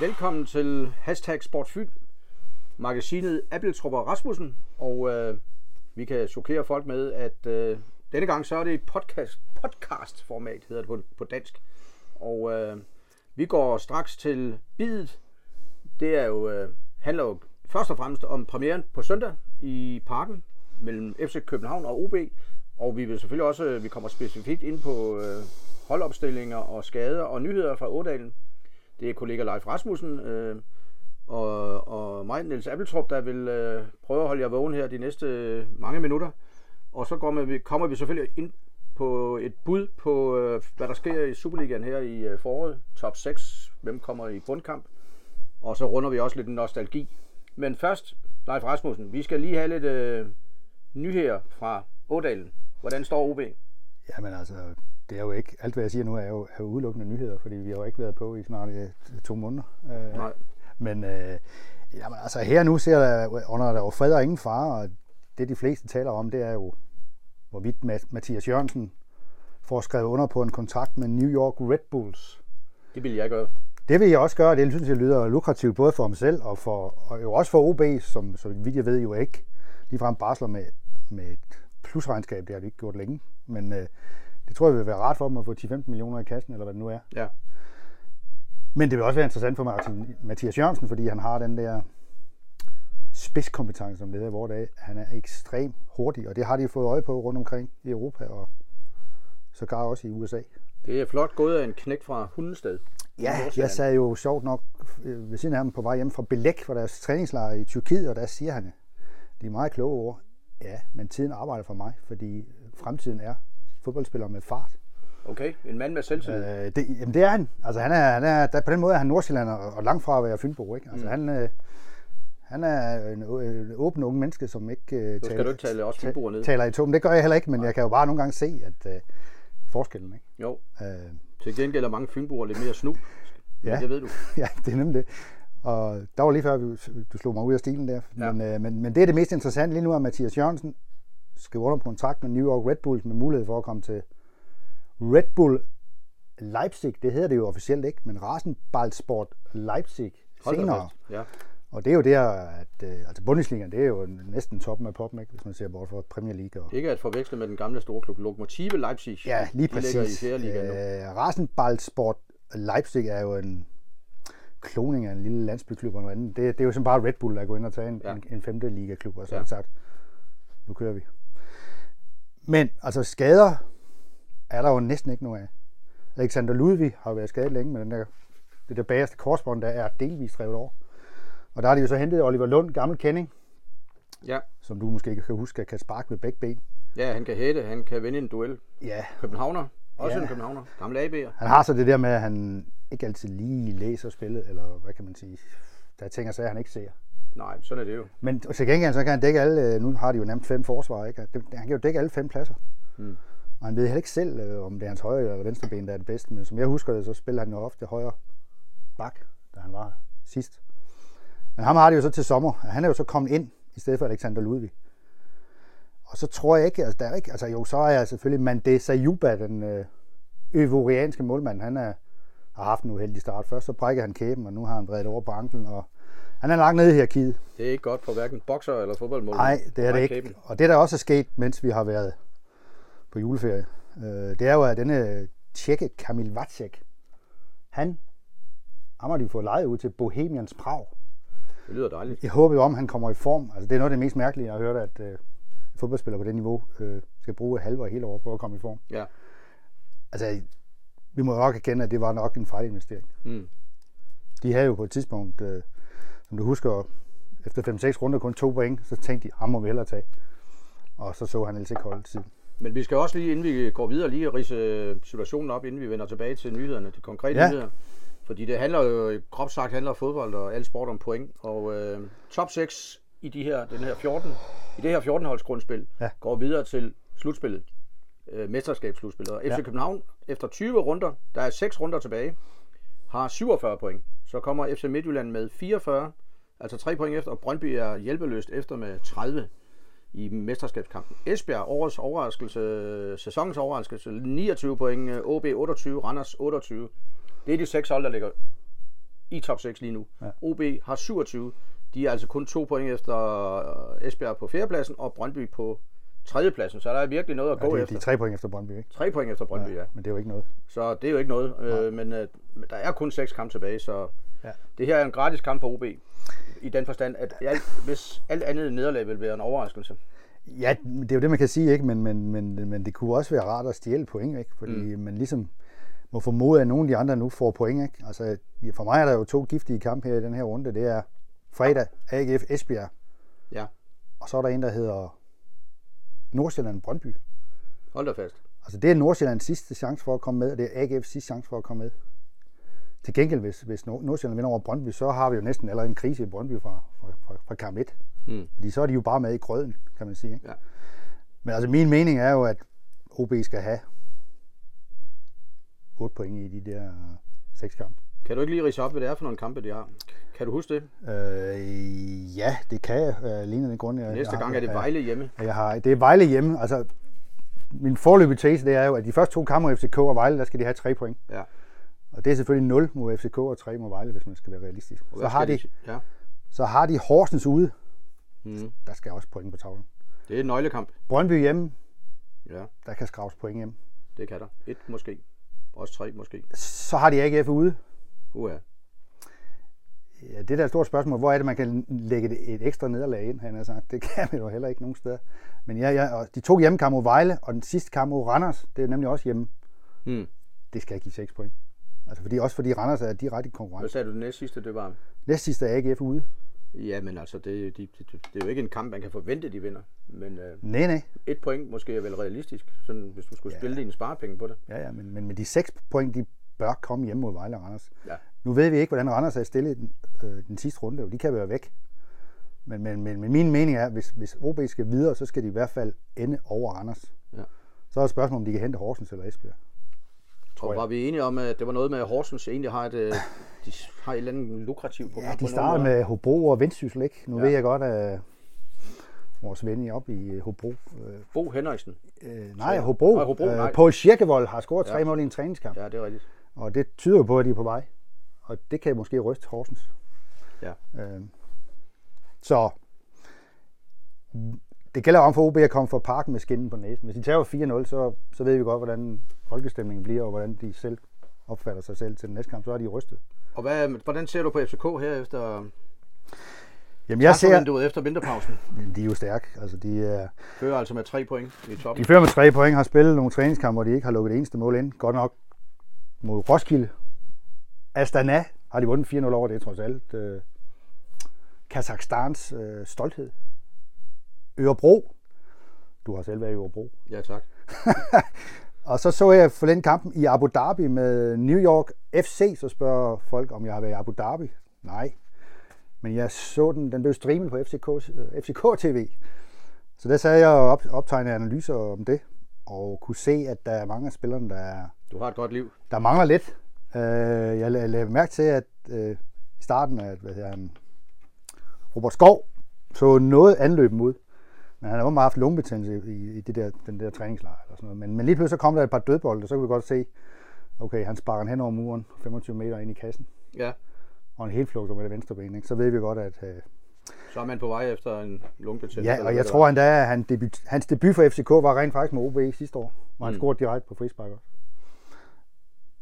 Velkommen til Hashtag Sportsfyn, magasinet Appeltrup og Rasmussen. Og øh, vi kan chokere folk med, at øh, denne gang så er det et podcast, podcast format, hedder det på, på dansk. Og øh, vi går straks til bidet. Det er jo, øh, handler jo først og fremmest om premieren på søndag i parken mellem FC København og OB. Og vi vil selvfølgelig også, øh, vi kommer specifikt ind på øh, holdopstillinger og skader og nyheder fra Ådalen. Det er kollega Leif Rasmussen øh, og, og mig, Niels Appeltrup, der vil øh, prøve at holde jer vågen her de næste øh, mange minutter. Og så kommer vi, kommer vi selvfølgelig ind på et bud på, øh, hvad der sker i Superligaen her i øh, foråret. Top 6, hvem kommer i bundkamp. Og så runder vi også lidt nostalgi. Men først, Leif Rasmussen, vi skal lige have lidt øh, nyheder fra Ådalen. Hvordan står OB? Jamen altså, det er jo ikke, alt hvad jeg siger nu er jo, er jo udelukkende nyheder, fordi vi har jo ikke været på i snart øh, to måneder. Øh, Nej. Men øh, jamen, altså her nu ser der, under der jo fred og ingen fare, og det de fleste taler om, det er jo, hvorvidt Mathias Jørgensen får skrevet under på en kontrakt med New York Red Bulls. Det vil jeg gøre. Det vil jeg også gøre, det synes jeg lyder lukrativt både for ham selv og, for, og jo også for OB, som så vidt jeg ved jo ikke ligefrem barsler med, med et plusregnskab, det har de ikke gjort længe. Men øh, det tror jeg vil være rart for dem at få 10-15 millioner i kassen, eller hvad det nu er. Ja. Men det vil også være interessant for Martin, Mathias Jørgensen, fordi han har den der spidskompetence, som leder i vores dag. Han er ekstremt hurtig, og det har de fået øje på rundt omkring i Europa, og sågar også i USA. Det er flot gået af en knæk fra Hundested. Ja, jeg sagde jo sjovt nok øh, ved siden af ham på vej hjem fra Belæk for deres træningslejr i Tyrkiet, og der siger han, de er meget kloge ord. Ja, men tiden arbejder for mig, fordi fremtiden er fodboldspiller med fart. Okay, en mand med selvtillid. Øh, det, jamen det er han. Altså han er, han er der, på den måde er han Nordsjælland og, langt fra at være Fynbo. Ikke? Altså mm. han, øh, han er en, en åben ung menneske, som ikke øh, taler, skal du ikke tale også Fynboer ned. taler i tom. Det gør jeg heller ikke, men Nej. jeg kan jo bare nogle gange se, at øh, forskellen. Ikke? Jo. Øh, Til gengæld er mange Fynboer lidt mere snu. Ja, det ved du. ja, det er nemlig det. Og der var lige før, du slog mig ud af stilen der. Ja. Men, øh, men, men det er det mest interessante lige nu, at Mathias Jørgensen skriver under på kontrakt med New York Red Bulls med mulighed for at komme til Red Bull Leipzig. Det hedder det jo officielt ikke, men Rasenballsport Leipzig senere. Ja. Og det er jo der, at øh, altså Bundesliga, det er jo næsten toppen af poppen, ikke? hvis man ser bort fra Premier League. Og... Ikke at forveksle med den gamle store klub Lokomotive Leipzig. Ja, lige præcis. De i fjerde liga nu. Øh, Rasenballsport Leipzig er jo en kloning af en lille landsbyklub og noget andet. Det, det er jo sådan bare Red Bull, der går ind og tager en, ja. en, en femte ligaklub, og så ja. har sagt, nu kører vi. Men altså skader er der jo næsten ikke noget af. Alexander Ludvig har jo været skadet længe, men den der, det der bagerste korsbånd, der er delvist revet over. Og der har de jo så hentet Oliver Lund, gammel kending, ja. som du måske ikke kan huske, kan sparke med begge ben. Ja, han kan hætte, han kan vinde en duel. Ja. Københavner, også ja. en københavner, gammel AB'er. Han har så det der med, at han ikke altid lige læser spillet, eller hvad kan man sige. Der er ting og sager, han ikke ser. Nej, sådan er det jo. Men til gengæld så kan han dække alle, nu har de jo nemt fem forsvar, ikke? Han kan jo dække alle fem pladser. Hmm. Og han ved heller ikke selv, øh, om det er hans højre eller venstre ben, der er det bedste. Men som jeg husker det, så spiller han jo ofte højre bak, da han var sidst. Men ham har det jo så til sommer. Han er jo så kommet ind, i stedet for Alexander Ludvig. Og så tror jeg ikke, altså der er ikke, altså jo, så er jeg selvfølgelig Mande Sayuba, den øh, øvorianske målmand. Han er, har haft en uheldig start. Først så brækker han kæben, og nu har han drevet over på anklen, og han er langt nede i hierarkiet. Det er ikke godt for hverken bokser eller fodboldmål. Nej, det er det ikke. Kæben. Og det, der også er sket, mens vi har været på juleferie, øh, det er jo, at denne tjekke Kamil Vacek, han, har de fået lejet ud til Bohemians Prag. Det lyder dejligt. Jeg håber jo om, han kommer i form. Altså, det er noget af det mest mærkelige, jeg har hørt, at øh, fodboldspillere på det niveau øh, skal bruge halve og hele år på at komme i form. Ja. Altså, vi må nok erkende, at det var nok en fejlinvestering. Mm. De havde jo på et tidspunkt, øh, som du husker, efter 5-6 runder kun to point, så tænkte de, ham må vi hellere tage. Og så så han ikke holde tid. Men vi skal også lige, inden vi går videre, lige rise situationen op, inden vi vender tilbage til nyhederne, de konkrete ja. nyheder. Fordi det handler jo, groft sagt handler fodbold og al sport om point. Og øh, top 6 i de her, den her 14, i det her 14 holds grundspil ja. går videre til slutspillet. Øh, mesterskabsslutspillet. Og FC ja. København efter 20 runder, der er 6 runder tilbage, har 47 point. Så kommer FC Midtjylland med 44, altså 3 point efter, og Brøndby er hjælpeløst efter med 30 i mesterskabskampen. Esbjerg, årets overraskelse, sæsonens overraskelse, 29 point, OB 28, Randers 28. Det er de seks hold, der ligger i top 6 lige nu. Ja. OB har 27. De er altså kun to point efter øh, Esbjerg på fjerdepladsen og Brøndby på tredjepladsen. Så der er virkelig noget at Ja, gå de, efter. de er tre point efter Brøndby, ikke? Tre point efter Brøndby, ja. ja. Men det er jo ikke noget. Så det er jo ikke noget. Øh, men, øh, men der er kun seks kampe tilbage, så Ja. det her er en gratis kamp for OB. I den forstand, at alt, hvis alt andet nederlag vil være en overraskelse. Ja, det er jo det, man kan sige, ikke? Men, men, men, men det kunne også være rart at stjæle point, ikke? Fordi mm. man ligesom må formode, at nogle af de andre nu får point, ikke? Altså, for mig er der jo to giftige kampe her i den her runde. Det er fredag AGF Esbjerg, Ja, og så er der en, der hedder Nordsjælland Brøndby. hold da fast. Altså, det er Nordsjællands sidste chance for at komme med, og det er AGF's sidste chance for at komme med. Til gengæld, hvis, hvis Nord- Nordsjælland vinder over Brøndby, så har vi jo næsten allerede en krise i Brøndby fra, fra, fra, fra kamp 1. Mm. Fordi så er de jo bare med i grøden, kan man sige. Ikke? Ja. Men altså, min mening er jo, at OB skal have 8 point i de der 6 kampe. Kan du ikke lige rise op, hvad det er for nogle kampe, de har? Kan du huske det? Øh, ja, det kan jeg. Øh, lige den grund, jeg, Næste jeg gang har, er det Vejle hjemme. Jeg, har, det er Vejle hjemme. Altså, min forløbige tese, det er jo, at de første to kampe mod FCK og Vejle, der skal de have 3 point. Ja. Og det er selvfølgelig 0 mod FCK og 3 mod Vejle, hvis man skal være realistisk. Så har, de, Ja. så har de Horsens ude. Mm. Der skal også point på tavlen. Det er en nøglekamp. Brøndby hjemme, Ja, der kan skraves point hjem. det kan der. Et måske. Også tre måske. Så har de AGF ude. Uha. Ja, det der er et stort spørgsmål. Hvor er det, man kan lægge et, et ekstra nederlag ind, han har sagt. Det kan man jo heller ikke nogen steder. Men ja, ja, og de to hjemmekampe mod Vejle, og den sidste kamp mod Randers, det er nemlig også hjemme. Mm. Det skal give 6 point. Altså fordi, også fordi Randers er direkte Hvad konkurrent. sagde du det næste sidste, det var? Næst sidste er AGF ude. Ja, men altså, det, de, det, det er jo ikke en kamp, man kan forvente, de vinder. Men øh, Nej, nej. et point måske er vel realistisk, sådan, hvis du skulle Ja. spille dine sparepenge på det. Ja, ja, men, men med de 6 point, de bør komme hjemme mod Vejle og Randers. Ja. Nu ved vi ikke, hvordan Randers er stillet den, øh, den sidste runde. De kan være væk. Men, men, men, men min mening er, at hvis, hvis OB skal videre, så skal de i hvert fald ende over Randers. Ja. Så er det et spørgsmål, om de kan hente Horsens eller Esbjerg. Tror jeg. var vi enige om, at det var noget med, at Horsens egentlig har et, øh, de har et eller andet lukrativt program. Ja, de måder. med Hobro og Vendsyssel, ikke? Nu Ja. ved jeg godt, at vores ven op i øh, Hobro... Øh, Bo Henriksen. øh, nej, Hobro. Nej, Hobro, nej. Paul Schirkevold har scoret tre Ja. mål i en træningskamp. Ja, det er rigtigt. Og det tyder jo på, at de er på vej. Og det kan måske ryste Horsens. Ja. Øh, så det gælder om for OB at komme fra parken med skinnen på næsen. Hvis de tager 4-0, så, så ved vi godt, hvordan folkestemningen bliver, og hvordan de selv opfatter sig selv til den næste kamp. Så er de rystet. Og hvad, hvordan ser du på FCK her efter Jamen, jeg ser, efter vinterpausen? de er jo stærke. Altså, de, er, Fører altså med tre point i toppen. de fører med tre point, har spillet nogle træningskampe, hvor de ikke har lukket det eneste mål ind. Godt nok mod Roskilde. Astana har de vundet 4-0 over, det trods alt. Øh, Kazakhstans øh, stolthed. Ørebro. Du har selv været i Ørebro. Ja, tak. Og så så jeg forleden kampen i Abu Dhabi med New York FC, så spørger folk, om jeg har været i Abu Dhabi. Nej. Men jeg så den, den blev streamet på FCK, øh, FCK TV. Så der sagde jeg op, optegnede analyser om det, og kunne se, at der er mange af spillerne, der, Du har et godt liv. der mangler lidt. Øh, jeg la- lagde mærke til, at øh, i starten af hvad hedder han, Robert Skov så noget anløb ud. Men han har åbenbart haft lungebetændelse i, i det der, den der træningslejr eller sådan noget. Men, men lige pludselig så kom der et par dødbolde, og så kunne vi godt se, okay, han sparker hen over muren, 25 meter ind i kassen, Ja, og en helt flugter med det venstre ben. Ikke? Så ved vi godt, at... Øh, så er man på vej efter en lungebetændelse. ja, og jeg tror endda, at han debut, hans debut for FCK var rent faktisk med OB sidste år, hvor han Mm. scorede direkte på frispark også.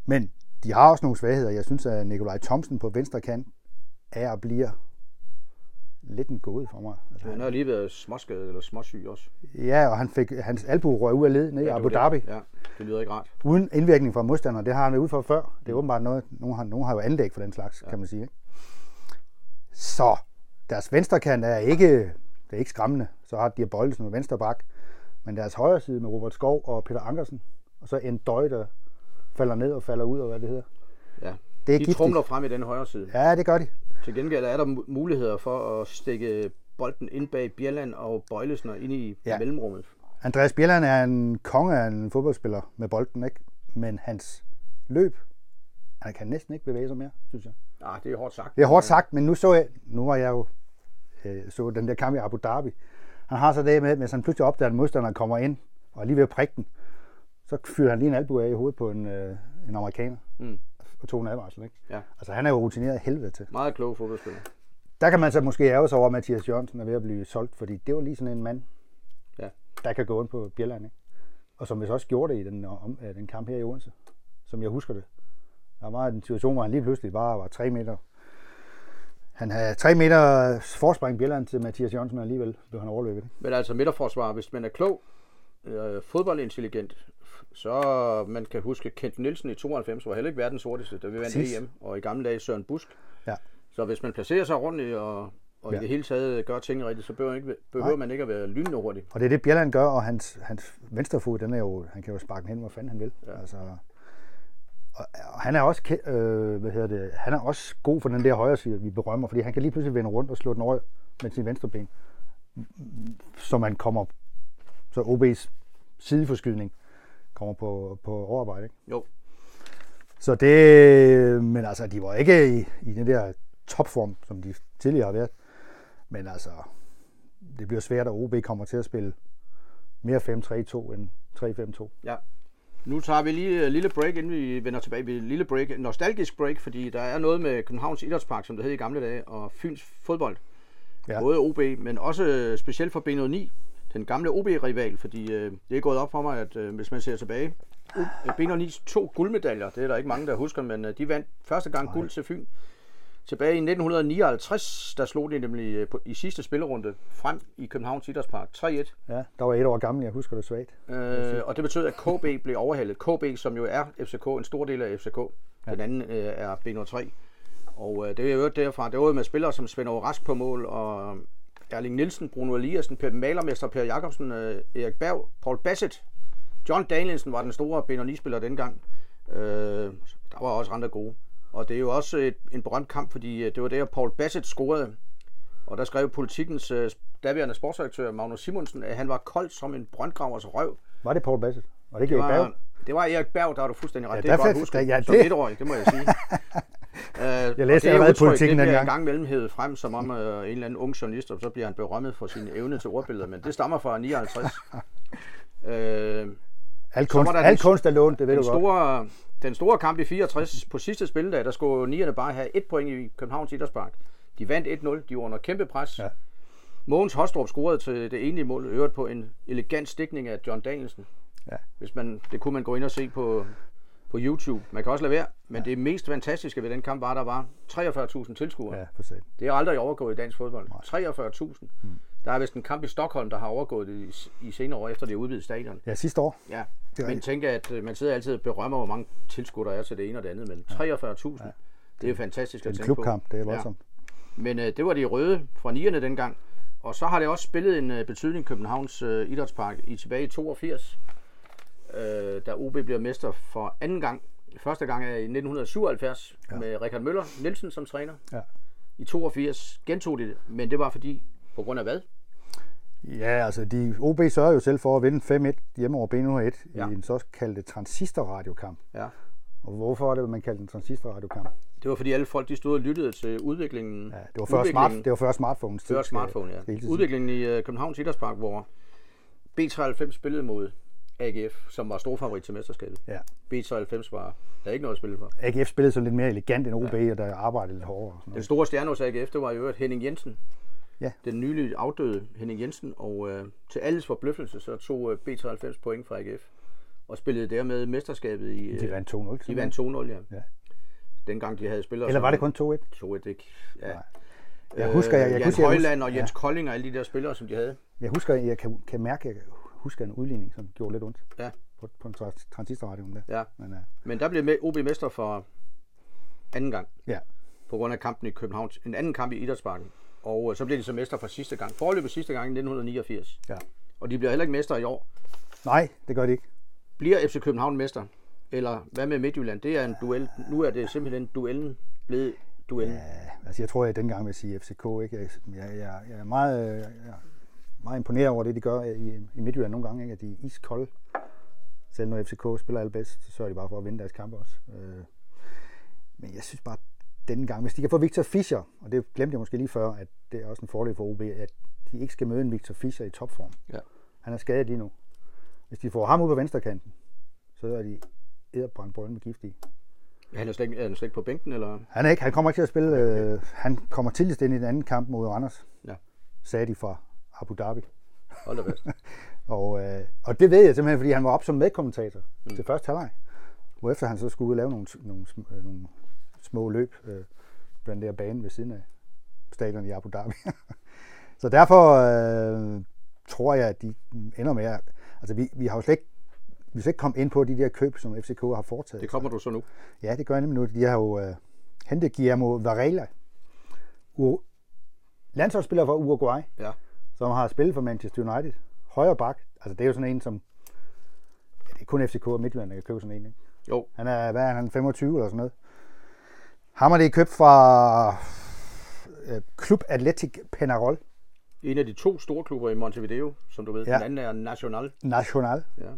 Men de har også nogle svagheder. Jeg synes, at Nikolaj Thomsen på venstre kant er og bliver lidt en gåde for mig. Altså. Han har lige været småskadet eller småsyg også. ja, og han fik hans albu røg ud af led ned i Ja, Abu Dhabi. det. Ja, det lyder ikke rart. uden indvirkning fra modstanderen. Det har han været ude for før. Det er åbenbart noget, nogen har, nogen har jo anlæg for den slags, ja. kan man sige. Ikke? Så deres venstre kant er ikke, det er ikke skræmmende. Så har de Bøjlesen med venstre bak. Men deres højre side med Robert Skov og Peter Ankersen. Og så en døj, der falder ned og falder ud, og hvad det hedder. Ja. Det er De giftigt. trumler frem i den højre side. Ja, det gør de. Til gengæld er der mu- muligheder for at stikke bolden ind bag Bjelland og Bøjlesen og ind i Ja. ja. mellemrummet. Andreas Bjelland er en konge af en fodboldspiller med bolden, ikke? Men hans løb, han kan næsten ikke bevæge sig mere, synes jeg. Ah, det er hårdt sagt. Det er hårdt sagt, men nu så jeg, nu var jeg jo øh, så den der kamp i Abu Dhabi. Han har så det med, at hvis han pludselig opdager, at modstanderen kommer ind og er lige ved at prikke den, så fyrer han lige en albu af i hovedet på en, øh, en amerikaner. Mm. Og tog en advarsel. Ikke? Ja. Altså, han er jo rutineret helvede til. Meget klog fodboldspiller. Der kan man så måske ærge sig over, at Mathias Jørgensen er ved at blive solgt, fordi det var lige sådan en mand, Ja. der kan gå ind på Bjelland. Ikke? Og som vi så også gjorde det i den, om, øh, den kamp her i Odense, som jeg husker det. Der var en situation, hvor han lige pludselig bare var tre meter. Han havde tre meter forspring Bjelland til Mathias Jørgensen, men alligevel blev han overløbet. Ikke? Men altså midterforsvar, hvis man er klog, øh, fodboldintelligent, så man kan huske Kent Nielsen i 92 var heller ikke verdens hurtigste, da vi vandt Præcis. EM, og i gamle dage Søren Busk. Ja. Så hvis man placerer sig ordentligt og, og ja. I det hele taget gør tingene rigtigt, så behøver, ikke, behøver man ikke at være lynende hurtig. Og det er det, Bjelland gør, og hans, hans venstre fod, den er jo, han kan jo sparke den hen, hvor fanden han vil. Ja. Altså, og, og, han er også, øh, hvad hedder det, han er også god for den der højre side, vi berømmer, fordi han kan lige pludselig vende rundt og slå den over med sin venstre ben, så man kommer, så OB's sideforskydning kommer på, på overarbejde. Ikke? Jo, Så det, men altså, de var ikke i, i den der topform, som de tidligere har været. Men altså, det bliver svært, at OB kommer til at spille mere 5-3-2 end 3-5-2. ja. Nu tager vi lige et lille break, inden vi vender tilbage. Vi lille break, en nostalgisk break, fordi der er noget med Københavns Idrætspark, som det hed i gamle dage, og Fyns fodbold. Ja. Både OB, men også specielt for B09, den gamle OB-rival, fordi øh, det er gået op for mig, at øh, hvis man ser tilbage, B09's to guldmedaljer, det er der ikke mange, der husker, men øh, de vandt første gang guld til Fyn. Tilbage i 1959, der slog de nemlig øh, på, i sidste spillerunde frem i Københavns Idrætspark 3-1. Ja, der var et år gammel, jeg husker det svagt. Øh, og det betød, at KB blev overhalet. KB, som jo er FCK, en stor del af FCK. Den anden øh, er B03. Og øh, det er jo derfra, det var jo med spillere som Svend Rask på mål, og Erling Nielsen, Bruno Eliassen, Per Malermester, Per Jacobsen, øh, Erik Berg, Paul Bassett. John Danielsen var den store B09-spiller dengang. Øh, der var også andre gode. Og det er jo også et, en berømt kamp, fordi øh, det var der, Paul Bassett scorede. Og der skrev politikens øh, daværende sportsdirektør, Magnus Simonsen, at han var kold som en brøndgravers røv. Var det Paul Bassett? Var det Det ikke Erik var, Berg? det var Erik Berg, der har du fuldstændig ret. Ja, det er godt husket. ja, Som det- etårig, det må jeg sige. uh, Jeg læste allerede Politikken det dengang. en gang mellem hævet frem, som om uh, en eller anden ung journalist, og så bliver han berømmet for sin evne til ordbilleder, men det stammer fra 59. uh, Alt så var kunst, alt den- kunst er lånt, det ved du godt. store, den store kamp i 64 på sidste spilledag, der skulle nierne bare have et point i Københavns Idrætspark. De vandt 1-0, de var under kæmpe pres. Ja. Mogens Hostrup scorede til det enlige mål, øvrigt på en elegant stikning af John Danielsen. Ja. Hvis man, det kunne man gå ind og se på, på YouTube. Man kan også lade være, men det mest fantastiske ved den kamp var, at der var 43.000 tilskuere. Ja, for sat. Det er aldrig overgået i dansk fodbold. 43.000. Mm. Der er vist en kamp i Stockholm, der har overgået det i, senere år, efter det er udvidet stadion. Ja, sidste år. Ja, er men tænker, at øh, man sidder altid og berømmer, hvor mange tilskuere der er til det ene og det andet, men 43.000, det er jo fantastisk Det er at en tænke på. klubkamp, det er voldsomt. Men øh, det var de røde fra nierne dengang. Og så har det også spillet en øh, betydning Københavns øh, Idrætspark i tilbage i 82, øh, da OB bliver mester for anden gang. Første gang er i 1977 ja. med Richard Møller Nielsen som træner. Ja. I 82 gentog de det, men det var fordi, på grund af hvad? Ja, altså de, OB sørger jo selv for at vinde 5-1 hjemme over B101 Ja. i en såkaldte transistorradiokamp. Ja. Og hvorfor er det, man kalder den transistorradiokamp? Det var fordi alle folk de stod og lyttede til udviklingen. Ja, det var før, smart, det var før smartphones. Før smartphone, ja. Udviklingen i øh, Københavns Idrætspark, hvor B93 spillede mod AGF, som var storfavorit til mesterskabet. Ja. B93 var der er ikke noget at spille for. AGF spillede sådan lidt mere elegant end OB, og der arbejdede lidt hårdere. og Den store stjerne hos AGF, det var i øvrigt Henning Jensen. Ja. Den nylig afdøde Henning Jensen, og øh, til alles forbløffelse, så tog øh, B93 point fra AGF, og spillede dermed mesterskabet i... Øh, De vandt 2-0. de simpelthen. vandt 2-0, ja. Ja. Dengang de havde spillere Eller var det kun 2-1? 2-1, ikke? Ja. Nej. Jeg husker, jeg, jeg, Jan husker, jeg, Højland og Jens Kolding og alle de der spillere, som de havde. jeg, husker, jeg kan, kan mærke, jeg husker en udligning, som gjorde lidt ondt Ja. på, på en trans- transistorradioen der. Ja. Men, uh, Men der blev OB mester for anden gang, ja. på grund af kampen i København. En anden kamp i Idrætsparken. Og øh, så blev de så mester for sidste gang. Forløbet sidste gang i 1989. ja. Og de bliver heller ikke mester i år. Nej, det gør de ikke. Bliver FC København mester? Eller hvad med Midtjylland? Det er en duel. Nu er det simpelthen duellen blevet duellen. Ja. Altså jeg tror, jeg dengang vil sige FCK. Ikke? Jeg, jeg, jeg, er meget, øh, jeg meget imponeret over det, de gør i, i Midtjylland nogle gange. Ikke? At de er iskolde. Selv når FCK spiller allerbedst, så sørger de bare for at vinde deres kampe også. Øh, men jeg synes bare, denne gang, hvis de kan få Victor Fischer, og det glemte jeg måske lige før, at det er også en fordel for OB, at de ikke skal møde en Victor Fischer i topform. Ja. Han er skadet lige nu. Hvis de får ham ud på venstrekanten, så er de edderbrændt bolden med gift i. Han er slet, ikke- er han slet ikke på bænken, eller? Han, er ikke, han kommer ikke til at spille. Øh, han kommer tidligst ind i den anden kamp mod Randers, Ja. sagde de fra Abu Dhabi. Hold da fast. Og, øh, og det ved jeg simpelthen, fordi han var op som medkommentator mm. til første halvleg. Hvorefter han så skulle ud og lave nogle, nogle, øh, nogle små løb øh, den der bane ved siden af stadion i Abu Dhabi. så derfor øh, tror jeg, at de ender med at... Altså, vi, vi har jo slet ikke, vi slet ikke kommet ind på de der køb, som FCK har foretaget. Det kommer du så nu. Ja, det gør jeg nemlig nu. De har jo øh, hentet Guillermo Varela, U- landsholdsspiller fra Uruguay, Ja. Som har spillet for Manchester United. Højre bak. Altså, det er jo sådan en, som... Ja, det er kun FCK og Midtjylland, der kan købe sådan en, ikke? Jo, Han er, hvad er han, 25 eller sådan noget. Ham har det købt fra øh, Klub Atletic Penarol en af de to store klubber i Montevideo, som du ved. Ja. Den anden er Nacional. National. Ja.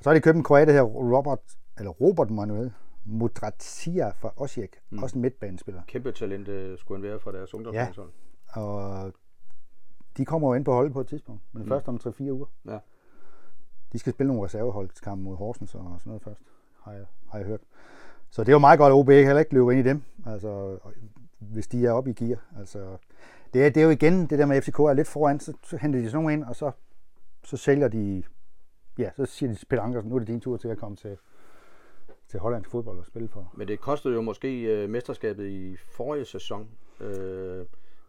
Så har de købt en kroat, der hedder Robert, eller Robert Manuel Mudratia fra Osijek. Mm. Også en midtbanespiller. Kæmpe talent øh, skulle han være fra deres ungdomslandshold. Og de kommer jo ind på holdet på et tidspunkt, men mm. først om 3-4 uger. Ja. De skal spille nogle reserveholdskampe mod Horsens og sådan noget først, har jeg, har jeg hørt. Så det er jo meget godt, at OB heller ikke løber ind i dem, altså, hvis de er oppe i gear. Altså, det, er, det er jo igen det der med, at FCK er lidt foran, så, så henter de sådan nogle ind, og så, så sælger de, ja, så siger de til Peter Ankersen, nu er det din tur til at komme til, til hollandsk fodbold og spille for. Men det kostede jo måske øh, mesterskabet i forrige sæson. Øh,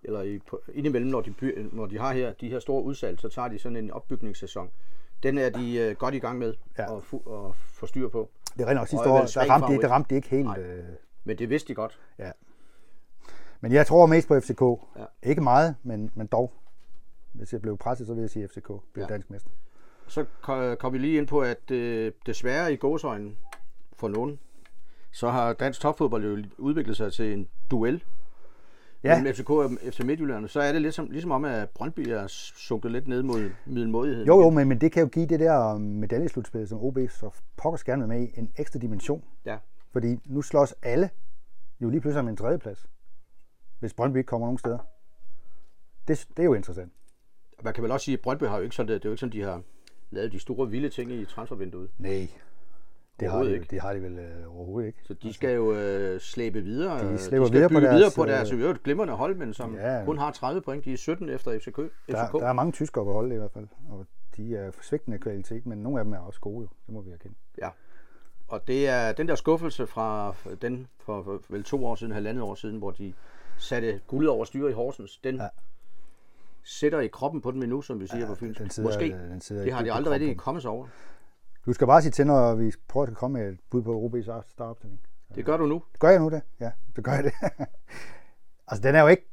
eller i, på, indimellem, når de, by, når de har her de her store udsalg, så tager de sådan en opbygningssæson. Den er de øh, godt i gang med Ja. at, fu- at få styr på. Det er rent nok sidste år, der ramte, de, favorit. der ramte de ikke helt. Nej. Øh, Men det vidste de godt. Ja. Men jeg tror mest på FCK. Ja. Ikke meget, men, men dog. Hvis jeg blev presset, så vil jeg sige, FCK bliver Ja. dansk mester. Så ko- kom vi lige ind på, at øh, desværre i gåsøjne for nogen, så har dansk topfodbold jo udviklet sig til en duel Ja. mellem FCK og FC Midtjylland. Så er det lidt som, ligesom om, at Brøndby er sunket lidt ned mod middelmådighed. Jo, jo, men, men det kan jo give det der medaljeslutspil, som OB så pokkers gerne med i, en ekstra dimension. Ja. Fordi nu slås alle jo lige pludselig om en tredjeplads, hvis Brøndby ikke kommer nogen steder. Det, det er jo interessant. Man kan vel også sige, at Brøndby har jo ikke sådan, det er jo ikke sådan, de har lavet de store vilde ting i transfervinduet. Nej, det har, de, ikke. det har de vel øh, overhovedet ikke. Så de skal jo øh, slæbe videre. De slæber de skal videre på deres, videre på deres øh, et glimrende hold, men som Ja. kun har 30 point. De er 17 efter FCK. Der, FCK. der er mange tyskere på holdet i hvert fald, og de er svigtende kvalitet, men nogle af dem er også gode jo. Det må vi erkende. Ja. Og det er den der skuffelse fra den for, vel to år siden, halvandet år siden, hvor de satte guldet over styre i Horsens. Den ja. Sætter i kroppen på dem endnu, som vi siger ja, på Fyns. den sidder- Måske. den sidder det har de aldrig rigtig kommet sig over. Du skal bare sige til, når vi prøver at komme med et bud på OB's startopstilling. Det gør du nu. Gør jeg nu det? Ja, det gør jeg det. altså, den er jo ikke...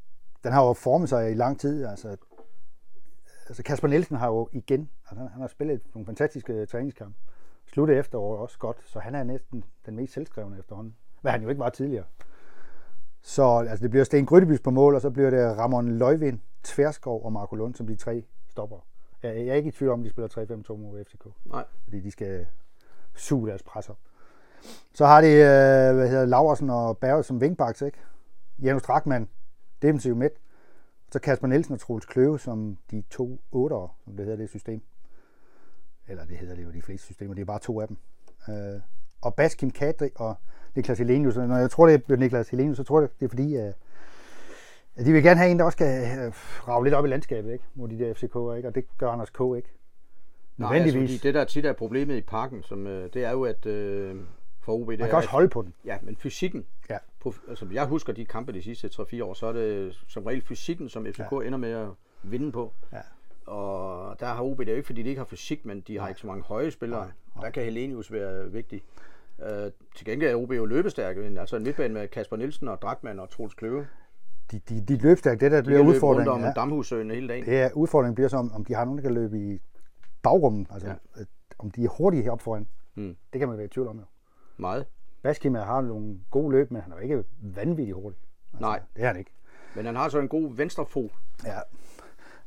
Den har jo formet sig i lang tid. Altså, altså Kasper Nielsen har jo igen... Altså, han, han har spillet nogle fantastiske træningskampe. Slutte efteråret også godt, så han er næsten den mest selvskrevne efterhånden. Hvad han jo ikke var tidligere. Så altså, det bliver Sten Grydebys på mål, og så bliver det Ramon Løjvind, Tverskov og Marco Lund, som de tre stopper. Jeg, jeg er ikke i tvivl om, at de spiller 3-5-2 mod FCK Nej. fordi de skal suge deres pres op. Så har de, øh, hvad hedder Laversen og Berge som wingbacks, ikke? Janus Drakman, defensiv midt. Så Kasper Nielsen og Troels Kløve som de to ottere, som det hedder det system. Eller det hedder det jo de fleste systemer, det er bare to af dem. Øh, og Baskim Kadri og Niklas Helenius. Når jeg tror, det er Niklas Helenius, så tror jeg, det er fordi, øh, at de vil gerne have en, der også kan øh, rave lidt op i landskabet, ikke? Mod de der FCK'er, ikke? Og det gør Anders K. ikke. Nej, altså, Nødvendigvis. fordi det der tit er problemet i parken, som, øh, det er jo, at øh, for OB, det Man er, kan også at- holde på den. Ja, men fysikken. Ja. På, altså, jeg husker de kampe de sidste 3-4 år, så er det som regel fysikken, som FCK ja. ender med at vinde på. Ja. Og der har OB, det er jo ikke fordi, de ikke har fysik, men de har ikke så mange høje spillere. Der kan Helenius være vigtig. Uh, til gengæld er OB jo løbestærke. Altså en midtbane med Kasper Nielsen og Drakman og Troels Kløve. De, de, de løbstærke, det der De bliver løbe rundt udfordringen. om Ja. Damhussøen hele dagen. Det er, udfordringen bliver så, om, om de har nogen, der kan løbe i bagrummet. Altså, Ja. om de er hurtige op foran. Mm. Det kan man være i tvivl om jo. Meget. Baskim har nogle gode løb, men han er jo ikke vanvittigt hurtig. Altså, Nej. Det er han ikke. Men han har så en god venstre fod. Ja.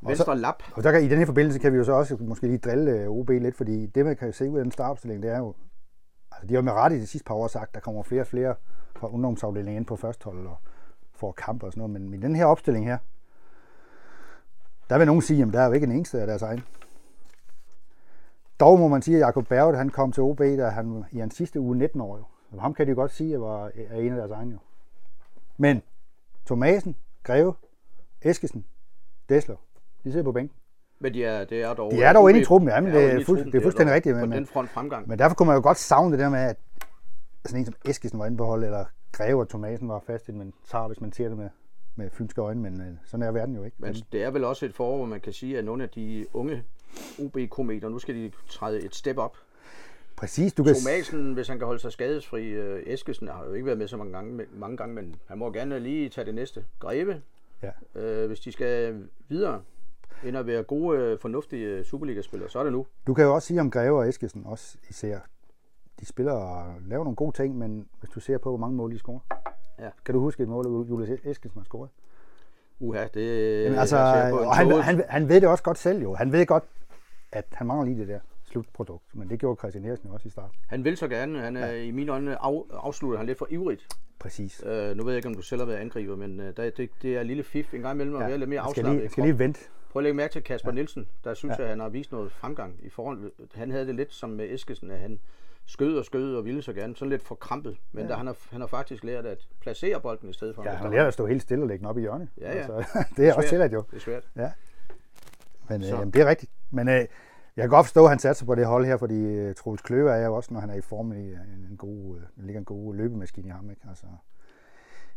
Venstre lap. Og der kan, i den her forbindelse kan vi jo så også måske lige drille øh, OB lidt, fordi det man kan se ud af den startopstilling, det er jo, altså de har jo med ret i de sidste par år sagt, der kommer flere og flere fra ungdomsafdelingen ind på førstehold og får kampe og sådan noget, men i den her opstilling her, der vil nogen sige, at der er jo ikke en eneste af deres egen. Dog må man sige, at Jakob Berget, han kom til OB, da han i hans sidste uge 19 år. Jo. Og ham kan de godt sige, at var er en af deres egne jo. Men Thomasen, Greve, Eskesen, Dessler, de sidder på bænken. Men de er, det er dog... De er dog inde i truppen, ja, men de det er, fuld, det er fuldstændig rigtigt. På Men, den men, front fremgang. men derfor kunne man jo godt savne det der med, at sådan en som Eskesen var inde på holdet, eller Greve og Thomasen var fast i men tager, hvis man ser det med, med fynske øjne, men øh, sådan er verden jo ikke. Men det er vel også et forår, hvor man kan sige, at nogle af de unge OB-kometer, nu skal de træde et step op. Præcis, du kan... Thomasen, hvis han kan holde sig skadesfri, øh, Eskesen har jo ikke været med så mange gange, men- mange gange, men han må gerne lige tage det næste. Greve, Ja. øh, hvis de skal videre, end at være gode, øh, fornuftige øh, Superliga-spillere, så er det nu. Du kan jo også sige om Greve og Eskesen også især. De spiller og laver nogle gode ting, men hvis du ser på, hvor mange mål de scorer. Ja. Kan du huske et mål, Julius Eskesen har scoret? Uha, det Jamen, altså, på og han, han, han ved det også godt selv jo. Han ved godt, at han mangler lige det der slutprodukt. Men det gjorde Christian Eriksen også i starten. Han vil så gerne. Han er i mine øjne af, afslutter han lidt for ivrigt. Præcis. Øh, nu ved jeg ikke, om du selv har været angriber, men øh, der, det, det er en lille fif en gang imellem at være lidt mere jeg skal afslappet. lige, skal lige vente. Prøv at lægge mærke til Kasper ja. Nielsen. Der synes ja. jeg, at han har vist noget fremgang i forhold. Han havde det lidt som med Eskesen, at han skød og skød og ville så gerne. Sådan lidt for krampet. Men ja. der, han, har, han har faktisk lært at placere bolden i stedet for. Ja, han lærer var- at stå helt stille og lægge den op i hjørnet. Ja, ja. Altså, det er også tilladt jo. Det er svært. Ja. Men øh, jamen, det er rigtigt. Men øh, jeg kan godt forstå, at han satser på det hold her, fordi øh, Troels Kløver er jo også, når han er i form, i en, en god, øh, ligger en god løbemaskine i ham. Ikke? Altså,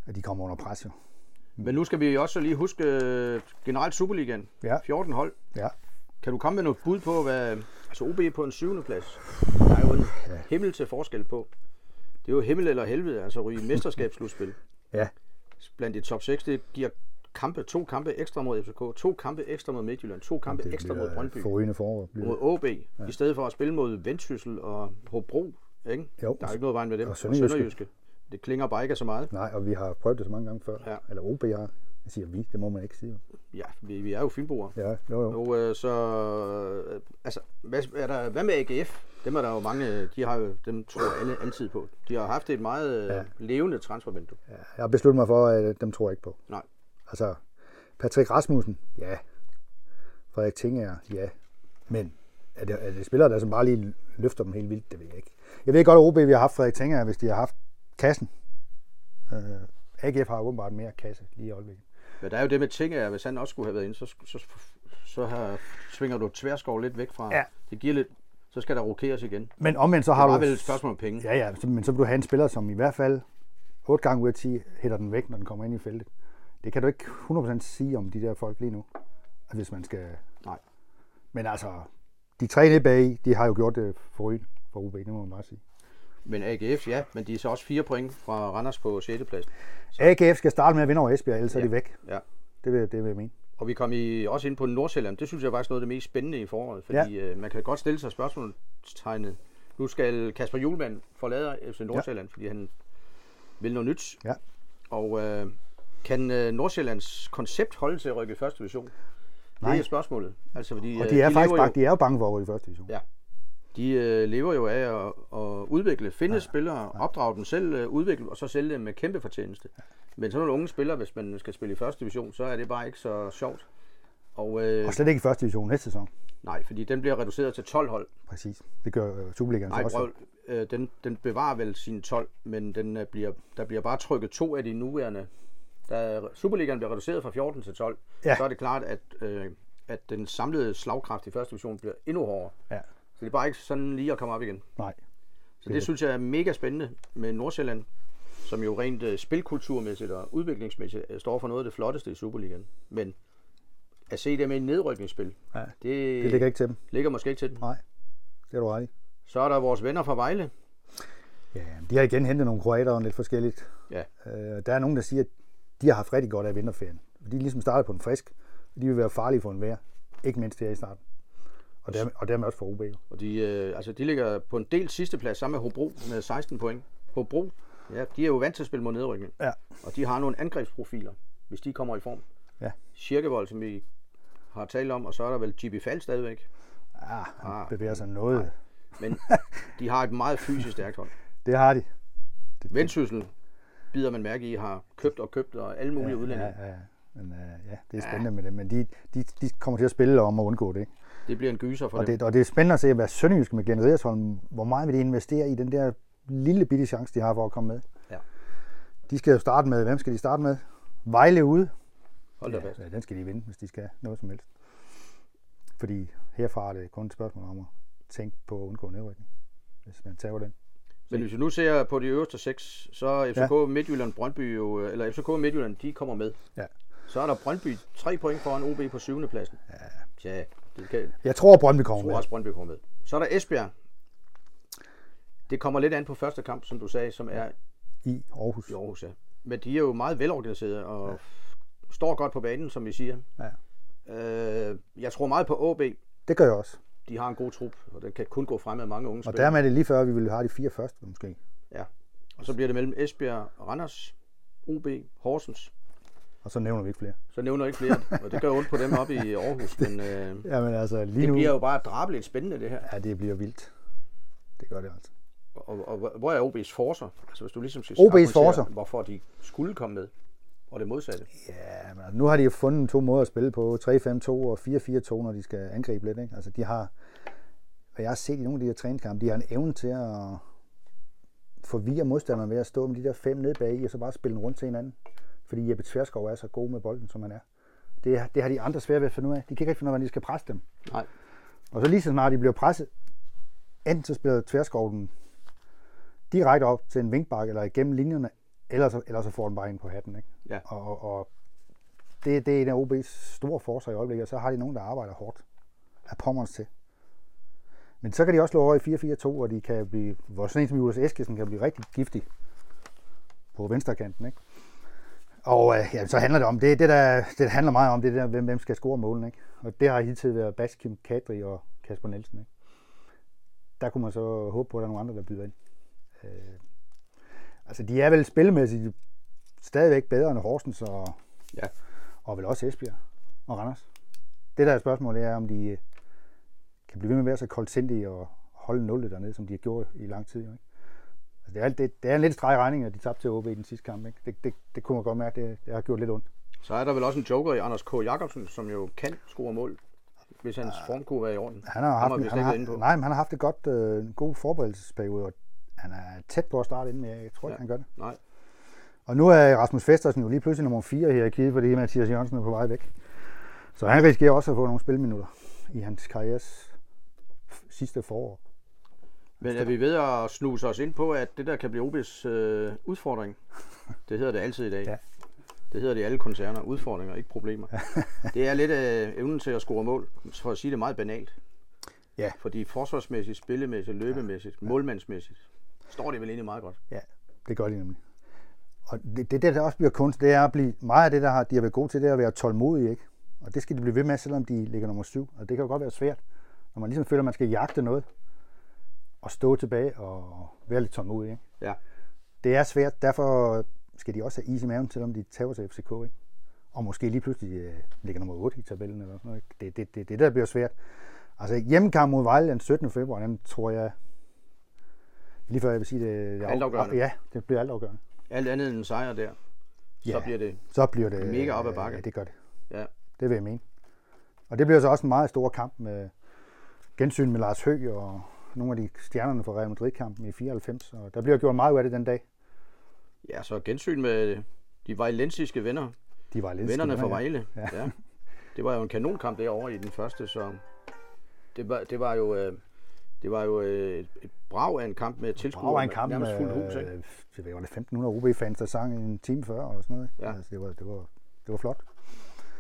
og de kommer under pres jo. Men nu skal vi også lige huske øh, generelt Superligaen. Ja. 14 hold. Ja. Kan du komme med noget bud på, hvad altså OB på en syvende plads? Der er jo en himmel til forskel på. Det er jo himmel eller helvede, altså ryge mesterskabsslutspil. Ja. Blandt de top 6, det giver kampe, to kampe ekstra mod FCK, to kampe ekstra mod Midtjylland, to kampe Det ekstra mod Brøndby, forrygende forår. Mod. OB, ja. i stedet for at spille mod Vendsyssel og Hobro. Ikke? Jo. Der er ikke noget vejen med dem. Og Sønderjyske. Det klinger bare ikke så meget. Nej, og vi har prøvet det så mange gange før. Ja. Eller OB har. Jeg siger vi, det må man ikke sige. Ja, vi, vi er jo fynboere. Ja, jo, jo. Og øh, så, øh, altså, hvad, er der, hvad med AGF? Dem er der jo mange, de har jo, dem tror alle altid på. De har haft et meget øh, Ja. levende transfervindue. Ja, jeg har besluttet mig for, at dem tror jeg ikke på. Nej. Altså, Patrick Rasmussen, ja. Frederik Tinger, ja. Men er det, er det spillere, der som bare lige løfter dem helt vildt? Det ved jeg ikke. Jeg ved godt, at OB vi har haft Frederik Tinger, hvis de har haft kassen. Øh, AGF har åbenbart mere kasse lige i øjeblikket. Men der er jo det med ting, at hvis han også skulle have været inde, så, så, så har, svinger du tværskov lidt væk fra. Ja. Det giver lidt, så skal der rokeres igen. Men omvendt så Det har var du... vel et spørgsmål om penge. Ja, ja, men så vil du have en spiller, som i hvert fald 8 gange ud af 10 hætter den væk, når den kommer ind i feltet. Det kan du ikke 100% sige om de der folk lige nu, hvis man skal... Nej. Men altså, de tre nede bag, de har jo gjort det forrygende for UB, det må man bare sige. Men AGF, ja, men de er så også fire point fra Randers på 6. plads. AGF skal starte med at vinde over Esbjerg, ellers ja. er de væk. Ja. Det vil, det vil jeg mene. Og vi kom i, også ind på Nordsjælland. Det synes jeg faktisk er noget af det mest spændende i foråret. Fordi ja. øh, man kan godt stille sig spørgsmålstegnet. Nu skal Kasper Julemand forlade FC Nordsjælland, ja. fordi han vil noget nyt. Ja. Og øh, kan øh, Nordsjællands koncept holde til at rykke i første division? Nej. Det er spørgsmålet. Altså, fordi, Og øh, de er faktisk lever bare, jo, de er jo bange for at ryge i første division. Ja. De øh, lever jo af at, at udvikle, finde ja. spillere, opdrage dem selv, øh, udvikle og så sælge dem med kæmpe fortjeneste. Men sådan nogle unge spillere, hvis man skal spille i første division, så er det bare ikke så sjovt. Og, øh, Og slet ikke i første division næste sæson. nej, fordi den bliver reduceret til 12 hold. Præcis. Det gør øh, Superligaen så Nej, også. prøv, øh, den, den bevarer vel sine 12, men den øh, bliver, der bliver bare trykket to af de nuværende. Da Superligaen bliver reduceret fra 14 til 12, Ja. så er det klart, at, øh, at den samlede slagkraft i første division bliver endnu hårdere. Ja. Så det er bare ikke sådan lige at komme op igen. Nej. Så det synes jeg er mega spændende med Nordsjælland, som jo rent øh, spilkulturmæssigt og udviklingsmæssigt øh, står for noget af det flotteste i Superligaen. Men at se dem i et nedrykningsspil, Ja. det, Det ligger ikke til dem. ligger måske ikke til dem. Nej. Det er du ret i. Så er der vores venner fra Vejle. Ja, de har igen hentet nogle kroater og lidt forskelligt. Ja. Øh, der er nogen, der siger, at de har haft rigtig godt af vinterferien. De er ligesom startet på en frisk. De vil være farlige for en vejr. Ikke mindst her i starten. Og dermed, og dermed også for OB. Og de, øh, altså, de ligger på en del sidste plads sammen med Hobro med 16 point. Hobro, ja, de er jo vant til at spille mod nedrykning. Ja. Og de har nogle angrebsprofiler, hvis de kommer i form. Ja. Kirkevold, som vi har talt om, og så er der vel Gibi Fald stadigvæk. Ah, han Ah, bevæger sig noget. Men de har et meget fysisk stærkt hold. Det har de. Vendsyssel bider man mærke i, har købt og købt og alle mulige ja, udlændinge. Ja, ja. Men øh, ja, det er spændende med det. Men de, de, de kommer til at spille om at undgå det. Ikke? Det bliver en gyser for Og dem. det, og det er spændende at se, hvad Sønderjysk med Glenn Riddersholm, hvor meget vil de investere i den der lille bitte chance, de har for at komme med. Ja. De skal jo starte med, hvem skal de starte med? Vejle ude. Hold da fast. Ja, den skal de vinde, hvis de skal noget som helst. Fordi herfra er det kun et spørgsmål om at tænke på at undgå nedrykning, hvis man tager den. Men hvis vi nu ser på de øverste seks, så FCK ja. Midtjylland, Brøndby jo, eller FCK Midtjylland, de kommer med. Ja. Så er der Brøndby tre point foran OB på syvende pladsen. Ja. Tja, det kan, jeg Jeg tror, Brøndby kommer tror med. også Brøndby kommer med. Så er der Esbjerg. Det kommer lidt an på første kamp, som du sagde, som er i Aarhus. i Aarhus. Ja. Men de er jo meget velorganiserede og ja. står godt på banen, som vi siger. Ja. Øh, jeg tror meget på OB. Det gør jeg også. De har en god trup, og den kan kun gå frem med mange unge Og spillere. dermed er det lige før, vi ville have de fire første, måske. Ja. Og så bliver det mellem Esbjerg, Randers, OB, Horsens. Og så nævner vi ikke flere. Så nævner ikke flere, og det gør ondt på dem op i Aarhus, men øh, Jamen altså, lige det nu... bliver jo bare drabeligt spændende det her. Ja, det bliver vildt. Det gør det altså. Og, og, og hvor er OB's forser? Altså hvis du ligesom skal OB's forcer? hvorfor de skulle komme med, og det modsatte. Ja, men altså, nu har de jo fundet to måder at spille på. 3-5-2 og 4-4-2, når de skal angribe lidt. Ikke? Altså, de har, hvad jeg har set i nogle af de her træningskampe, de har en evne til at forvirre modstanderen ved at stå med de der fem nede bag i, og så bare spille den rundt til hinanden. Fordi Jeppe Tverskov er så god med bolden, som han er. Det, det har de andre svært ved at finde ud af. De kan ikke finde ud af, hvordan de skal presse dem. Nej. Og så lige så snart de bliver presset, enten så spiller Tverskov den direkte op til en vinkbakke eller igennem linjerne, eller så, eller så får den bare ind på hatten. Ikke? Ja. Og, og, og det, det er en af OB's store forsøg i øjeblikket, og så har de nogen, der arbejder hårdt af pommerens til. Men så kan de også slå over i 4-4-2, hvor de kan blive, hvor sådan en som Julius Eskesen kan blive rigtig giftig på venstrekanten. Ikke? Og øh, ja, så handler det om, det, det, der, det handler meget om, det der, hvem, hvem skal score målen. Ikke? Og det har hidtil været Baskim Kadri og Kasper Nielsen. Ikke? Der kunne man så håbe på, at der er nogle andre, der byder ind. Øh, altså, de er vel spillemæssigt stadigvæk bedre end Horsens og, Ja. og vel også Esbjerg og Randers. Det der er spørgsmålet er, om de øh, kan blive ved med at være så koldsindige og holde nullet dernede, som de har gjort i lang tid. Ikke? Altså, det, er, det, det er en lidt streg regning, at de tabte til OB i den sidste kamp. Ikke? Det, det, det kunne man godt mærke, det, det har gjort lidt ondt. Så er der vel også en joker i Anders K. Jacobsen, som jo kan score mål, hvis hans form kunne være i orden. Han har, haft, han har, på. nej, men han har haft et godt, øh, en god forberedelsesperiode, og han er tæt på at starte inden, men jeg tror ikke, Ja. han gør det. Nej. Og nu er Rasmus Festersen jo lige pludselig nummer 4 her i kigge, fordi Mathias Jørgensen er på vej væk. Så han risikerer også at få nogle spilminutter i hans karrieres sidste forår. Men er vi ved at snuse os ind på, at det der kan blive OB's øh, udfordring? Det hedder det altid i dag. Ja. Det hedder det i alle koncerner. Udfordringer, ikke problemer. det er lidt øh, evnen til at score mål, for at sige det meget banalt. Ja. Fordi forsvarsmæssigt, spillemæssigt, løbemæssigt, målmandsmæssigt, står det vel egentlig meget godt. Ja, det gør de nemlig. Og det, det der, der også bliver kunst, det er at blive, meget af det, der har, de har været gode til, det er at være tålmodige, ikke? Og det skal de blive ved med, selvom de ligger nummer syv. Og det kan jo godt være svært, når man ligesom føler, at man skal jagte noget, og stå tilbage og være lidt tålmodig, ikke? Ja. Det er svært, derfor skal de også have is i maven, selvom de tager til FCK, ikke? Og måske lige pludselig øh, ligger nummer 8 i tabellen eller sådan noget. Ikke? Det, det, det, det der bliver svært. Altså hjemmekamp mod Vejle den 17. februar, den tror jeg, lige før jeg vil sige det, det Altafgørende. Ja, det bliver altafgørende. Alt andet end en sejr der, så Ja. bliver det Så bliver det Mega op ad bakke. Ja, det gør det. Ja. Det vil jeg mene. Og det bliver så også en meget stor kamp med gensyn med Lars Høgh og nogle af de stjernerne fra Real Madrid-kampen i 94. Og der bliver gjort meget ud af det den dag. Ja, så gensyn med de vejlensiske venner. De lidt Vennerne fra skæve, ja. Vejle. Ja. Ja. Det var jo en kanonkamp derovre i den første, så det var, det var jo, øh, det var jo øh, et, et brag af en kamp med tilskuere. var en kamp med, fuldt hus, ikke? øh, det var det 1500 OB-fans, der sang en time før og sådan noget. Ja. Altså, det, var, det, var, det var flot.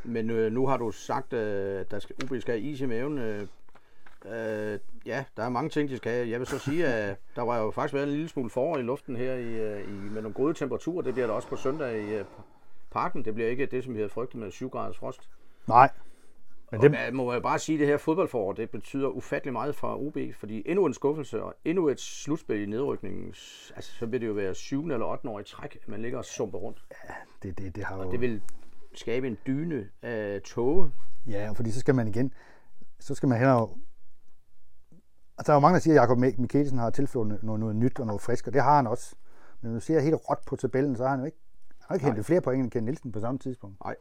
Men øh, nu har du sagt, øh, at der skal, OB skal have is i maven. Øh, øh, ja, der er mange ting, de skal have. Jeg vil så sige, at der var jo faktisk været en lille smule forår i luften her i, øh, i, med nogle gode temperaturer. Det bliver der også på søndag i øh, parken. Det bliver ikke det, som vi havde frygtet med 7 graders frost. Nej. Men Det... Og jeg må jeg bare sige, at det her fodboldforår, det betyder ufattelig meget for OB, fordi endnu en skuffelse og endnu et slutspil i nedrykningen, altså så vil det jo være 7. eller 8. år i træk, at man ligger og sumper rundt. det, det, det har jo... Og det vil skabe en dyne af tåge. Ja, fordi så skal man igen, så skal man hellere... Altså, der er jo mange, der siger, at Jacob Mikkelsen har tilført noget, noget nyt og noget frisk, og det har han også. Men når du ser helt råt på tabellen, så har han jo ikke, han har ikke hentet flere point end Ken Nielsen på samme tidspunkt. Nej.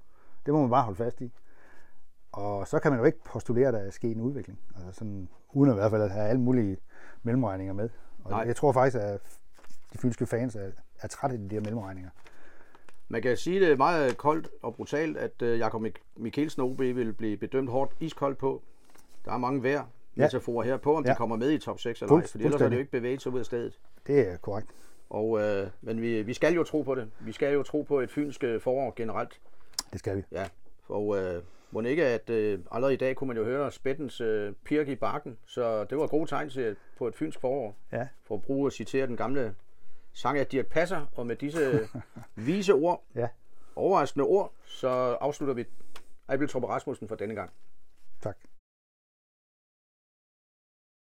Det må man bare holde fast i. Og så kan man jo ikke postulere, at der er sket en udvikling. Altså sådan, uden at i hvert fald at have alle mulige mellemregninger med. Og Nej. jeg tror faktisk, at de fynske fans er, er trætte af de der mellemregninger. Man kan sige det meget koldt og brutalt, at uh, Jakob Mik- Mikkelsen OB vil blive bedømt hårdt iskoldt på. Der er mange vejr metaforer her på, om ja. Ja. de kommer med i top 6 eller ej, Fuldst- for ellers er det jo ikke bevæget sig ud af stedet. Det er korrekt. Og, øh, men vi, vi skal jo tro på det. Vi skal jo tro på et fynsk øh, forår generelt. Det skal vi. Ja, og øh, må ikke, at øh, allerede i dag kunne man jo høre spættens øh, pirk i bakken, så det var et godt tegn til, på et fynsk forår. Ja. For at bruge og citere den gamle sang af Dirk Passer, og med disse vise ord, Ja, overraskende ord, så afslutter vi Ejbeltrup og Rasmussen for denne gang.